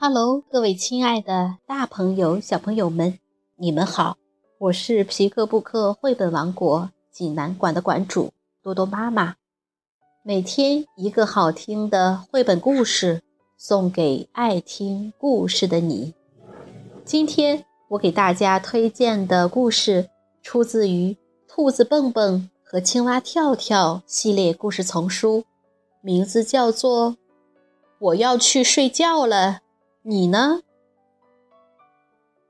Hello，各位亲爱的大朋友、小朋友们，你们好！我是皮克布克绘本王国济南馆的馆主多多妈妈。每天一个好听的绘本故事，送给爱听故事的你。今天我给大家推荐的故事，出自于《兔子蹦蹦和青蛙跳跳》系列故事丛书，名字叫做《我要去睡觉了》。你呢，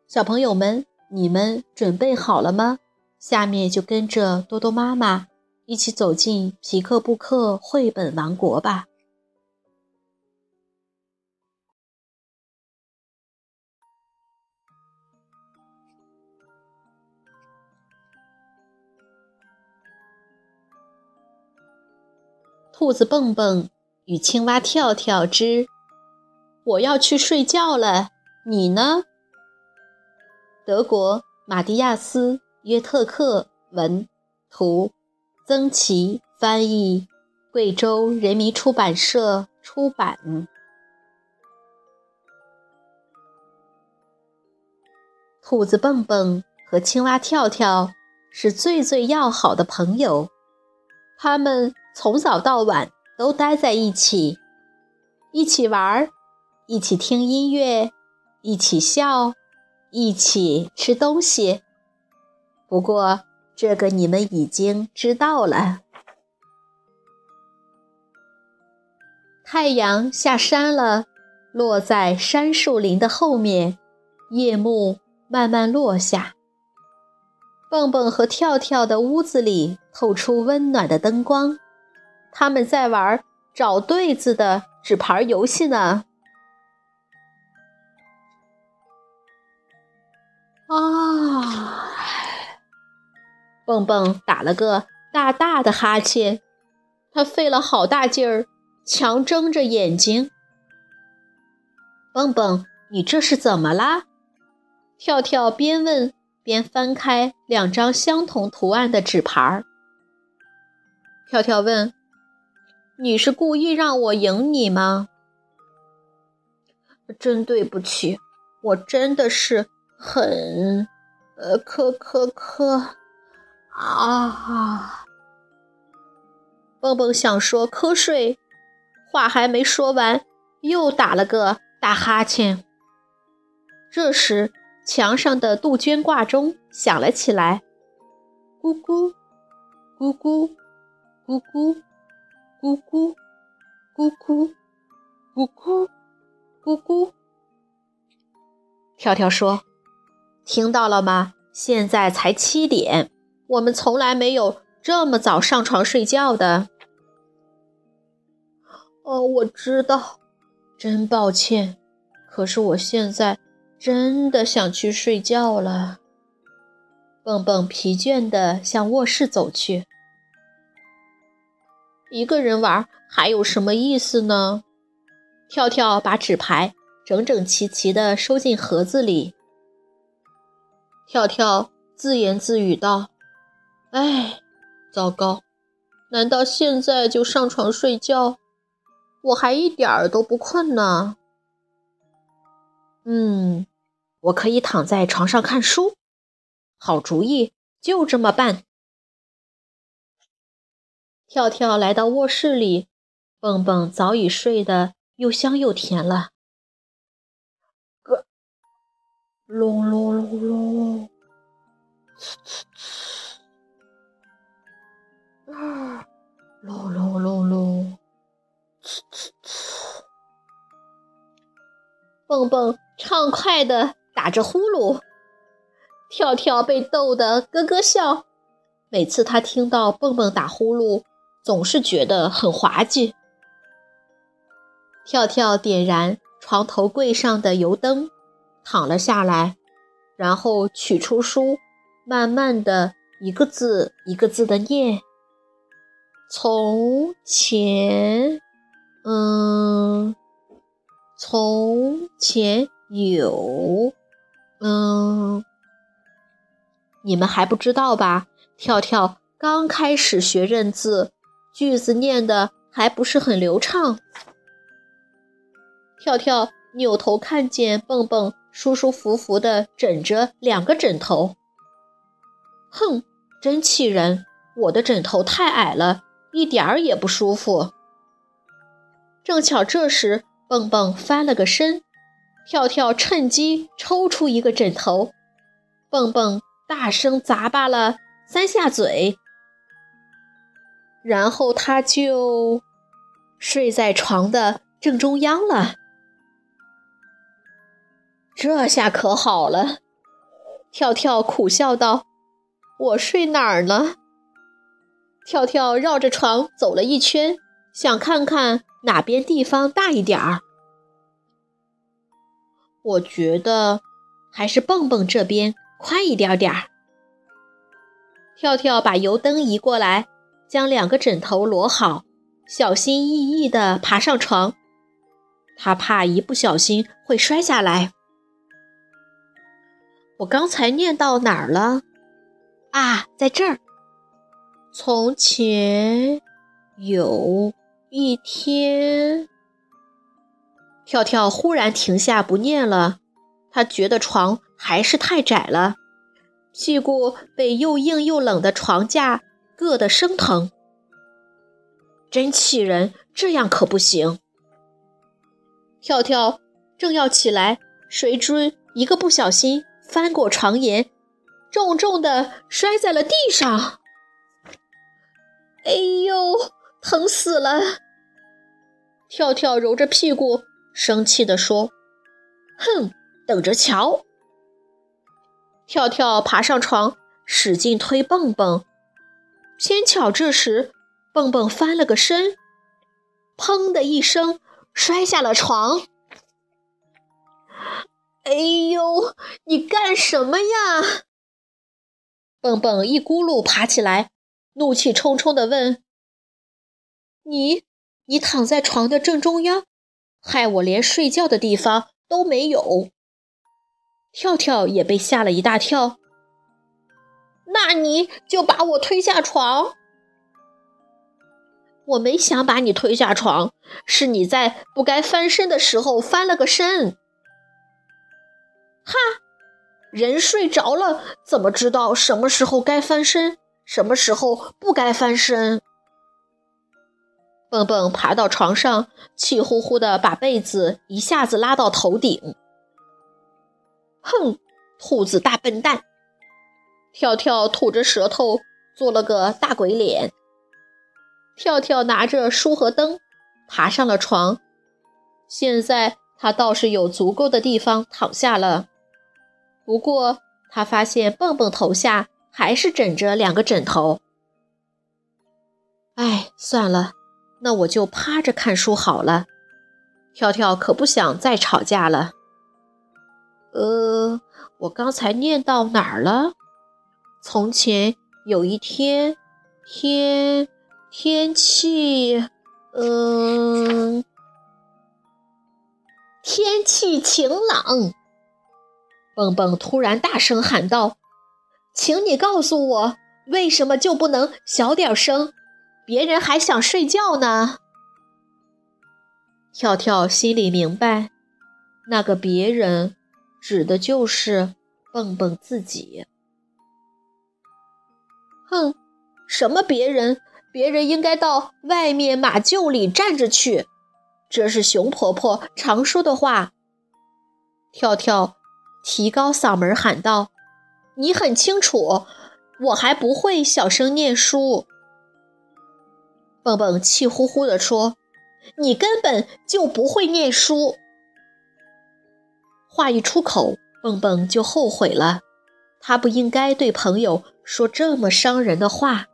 小朋友们，你们准备好了吗？下面就跟着多多妈妈一起走进皮克布克绘本王国吧。兔子蹦蹦与青蛙跳跳之。我要去睡觉了，你呢？德国马蒂亚斯·约特克文，图，曾琦翻译，贵州人民出版社出版。兔子蹦蹦和青蛙跳跳是最最要好的朋友，他们从早到晚都待在一起，一起玩儿。一起听音乐，一起笑，一起吃东西。不过，这个你们已经知道了。太阳下山了，落在山树林的后面，夜幕慢慢落下。蹦蹦和跳跳的屋子里透出温暖的灯光，他们在玩找对子的纸牌游戏呢。啊！蹦蹦打了个大大的哈欠，他费了好大劲儿，强睁着眼睛。蹦蹦，你这是怎么啦？跳跳边问边翻开两张相同图案的纸牌儿。跳跳问：“你是故意让我赢你吗？”真对不起，我真的是。很，呃，咳咳咳，啊！蹦蹦想说瞌睡，话还没说完，又打了个大哈欠。这时，墙上的杜鹃挂钟响了起来，咕咕，咕咕，咕咕，咕咕，咕咕，咕咕，咕咕。跳跳说。听到了吗？现在才七点，我们从来没有这么早上床睡觉的。哦，我知道，真抱歉，可是我现在真的想去睡觉了。蹦蹦疲倦地向卧室走去。一个人玩还有什么意思呢？跳跳把纸牌整整齐齐地收进盒子里。跳跳自言自语道：“哎，糟糕！难道现在就上床睡觉？我还一点儿都不困呢。嗯，我可以躺在床上看书。好主意，就这么办。”跳跳来到卧室里，蹦蹦早已睡得又香又甜了。隆隆隆隆，呲呲呲，啊，隆隆隆隆，呲呲呲。蹦蹦畅快地打着呼噜，跳跳被逗得咯咯笑。每次他听到蹦蹦打呼噜，总是觉得很滑稽。跳跳点燃床头柜上的油灯。躺了下来，然后取出书，慢慢的一个字一个字的念。从前，嗯，从前有，嗯，你们还不知道吧？跳跳刚开始学认字，句子念的还不是很流畅。跳跳。扭头看见蹦蹦舒舒服服地枕着两个枕头。哼，真气人！我的枕头太矮了，一点儿也不舒服。正巧这时，蹦蹦翻了个身，跳跳趁机抽出一个枕头，蹦蹦大声砸巴了三下嘴，然后他就睡在床的正中央了。这下可好了，跳跳苦笑道：“我睡哪儿呢？”跳跳绕着床走了一圈，想看看哪边地方大一点儿。我觉得还是蹦蹦这边宽一点点儿。跳跳把油灯移过来，将两个枕头摞好，小心翼翼地爬上床。他怕一不小心会摔下来。我刚才念到哪儿了？啊，在这儿。从前有一天，跳跳忽然停下不念了。他觉得床还是太窄了，屁股被又硬又冷的床架硌得生疼。真气人！这样可不行。跳跳正要起来，谁知一个不小心翻过床沿，重重的摔在了地上。哎呦，疼死了！跳跳揉着屁股，生气地说：“哼，等着瞧！”跳跳爬上床，使劲推蹦蹦，偏巧这时蹦蹦翻了个身，砰的一声摔下了床。哎呦，你干什么呀？蹦蹦一咕噜爬起来。怒气冲冲地问：“你，你躺在床的正中央，害我连睡觉的地方都没有。”跳跳也被吓了一大跳。那你就把我推下床。我没想把你推下床，是你在不该翻身的时候翻了个身。哈，人睡着了，怎么知道什么时候该翻身？什么时候不该翻身？蹦蹦爬到床上，气呼呼的把被子一下子拉到头顶。哼，兔子大笨蛋！跳跳吐着舌头，做了个大鬼脸。跳跳拿着书和灯，爬上了床。现在他倒是有足够的地方躺下了。不过他发现蹦蹦头下。还是枕着两个枕头。哎，算了，那我就趴着看书好了。跳跳可不想再吵架了。呃，我刚才念到哪儿了？从前有一天，天天气，嗯，天气晴朗。蹦蹦突然大声喊道。请你告诉我，为什么就不能小点声？别人还想睡觉呢。跳跳心里明白，那个别人指的就是蹦蹦自己。哼，什么别人？别人应该到外面马厩里站着去。这是熊婆婆常说的话。跳跳提高嗓门喊道。你很清楚，我还不会小声念书。蹦蹦气呼呼地说：“你根本就不会念书。”话一出口，蹦蹦就后悔了，他不应该对朋友说这么伤人的话。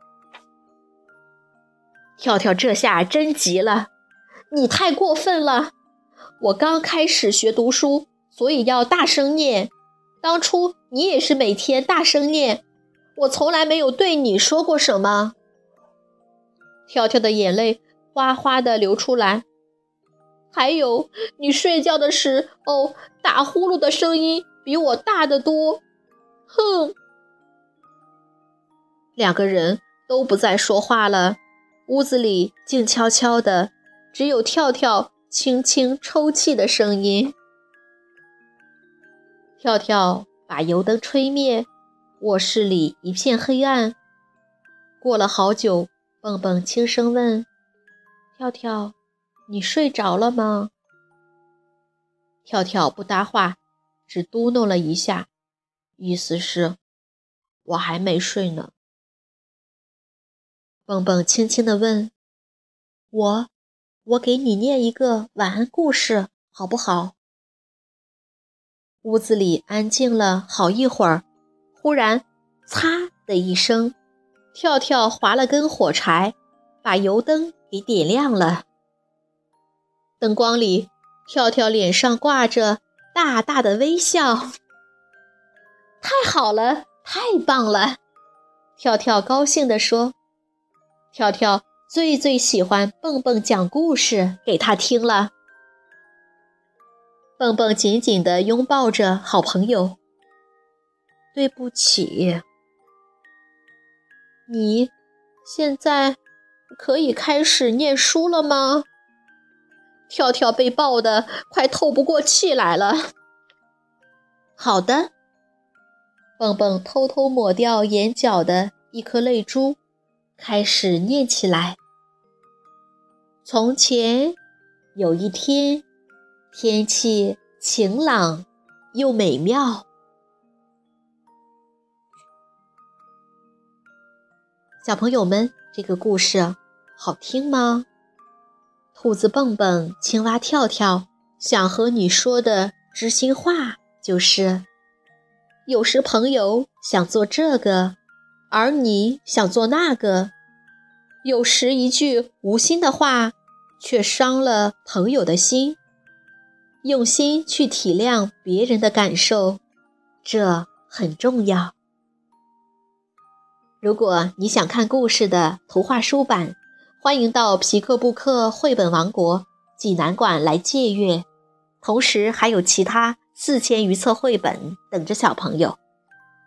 跳跳这下真急了：“你太过分了！我刚开始学读书，所以要大声念。”当初你也是每天大声念，我从来没有对你说过什么。跳跳的眼泪哗哗的流出来，还有你睡觉的时候打呼噜的声音比我大得多。哼！两个人都不再说话了，屋子里静悄悄的，只有跳跳轻轻抽泣的声音。跳跳把油灯吹灭，卧室里一片黑暗。过了好久，蹦蹦轻声问：“跳跳，你睡着了吗？”跳跳不搭话，只嘟哝了一下，意思是：“我还没睡呢。”蹦蹦轻轻地问：“我，我给你念一个晚安故事，好不好？”屋子里安静了好一会儿，忽然“嚓”的一声，跳跳划了根火柴，把油灯给点亮了。灯光里，跳跳脸上挂着大大的微笑。太好了，太棒了！跳跳高兴地说。跳跳最最喜欢蹦蹦讲故事给他听了。蹦蹦紧紧地拥抱着好朋友。对不起，你现在可以开始念书了吗？跳跳被抱得快透不过气来了。好的，蹦蹦偷偷抹掉眼角的一颗泪珠。开始念起来。从前有一天，天气晴朗又美妙。小朋友们，这个故事好听吗？兔子蹦蹦、青蛙跳跳想和你说的知心话就是：有时朋友想做这个。而你想做那个，有时一句无心的话，却伤了朋友的心。用心去体谅别人的感受，这很重要。如果你想看故事的图画书版，欢迎到皮克布克绘本王国济南馆来借阅，同时还有其他四千余册绘本等着小朋友。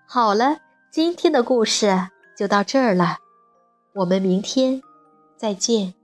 好了。今天的故事就到这儿了，我们明天再见。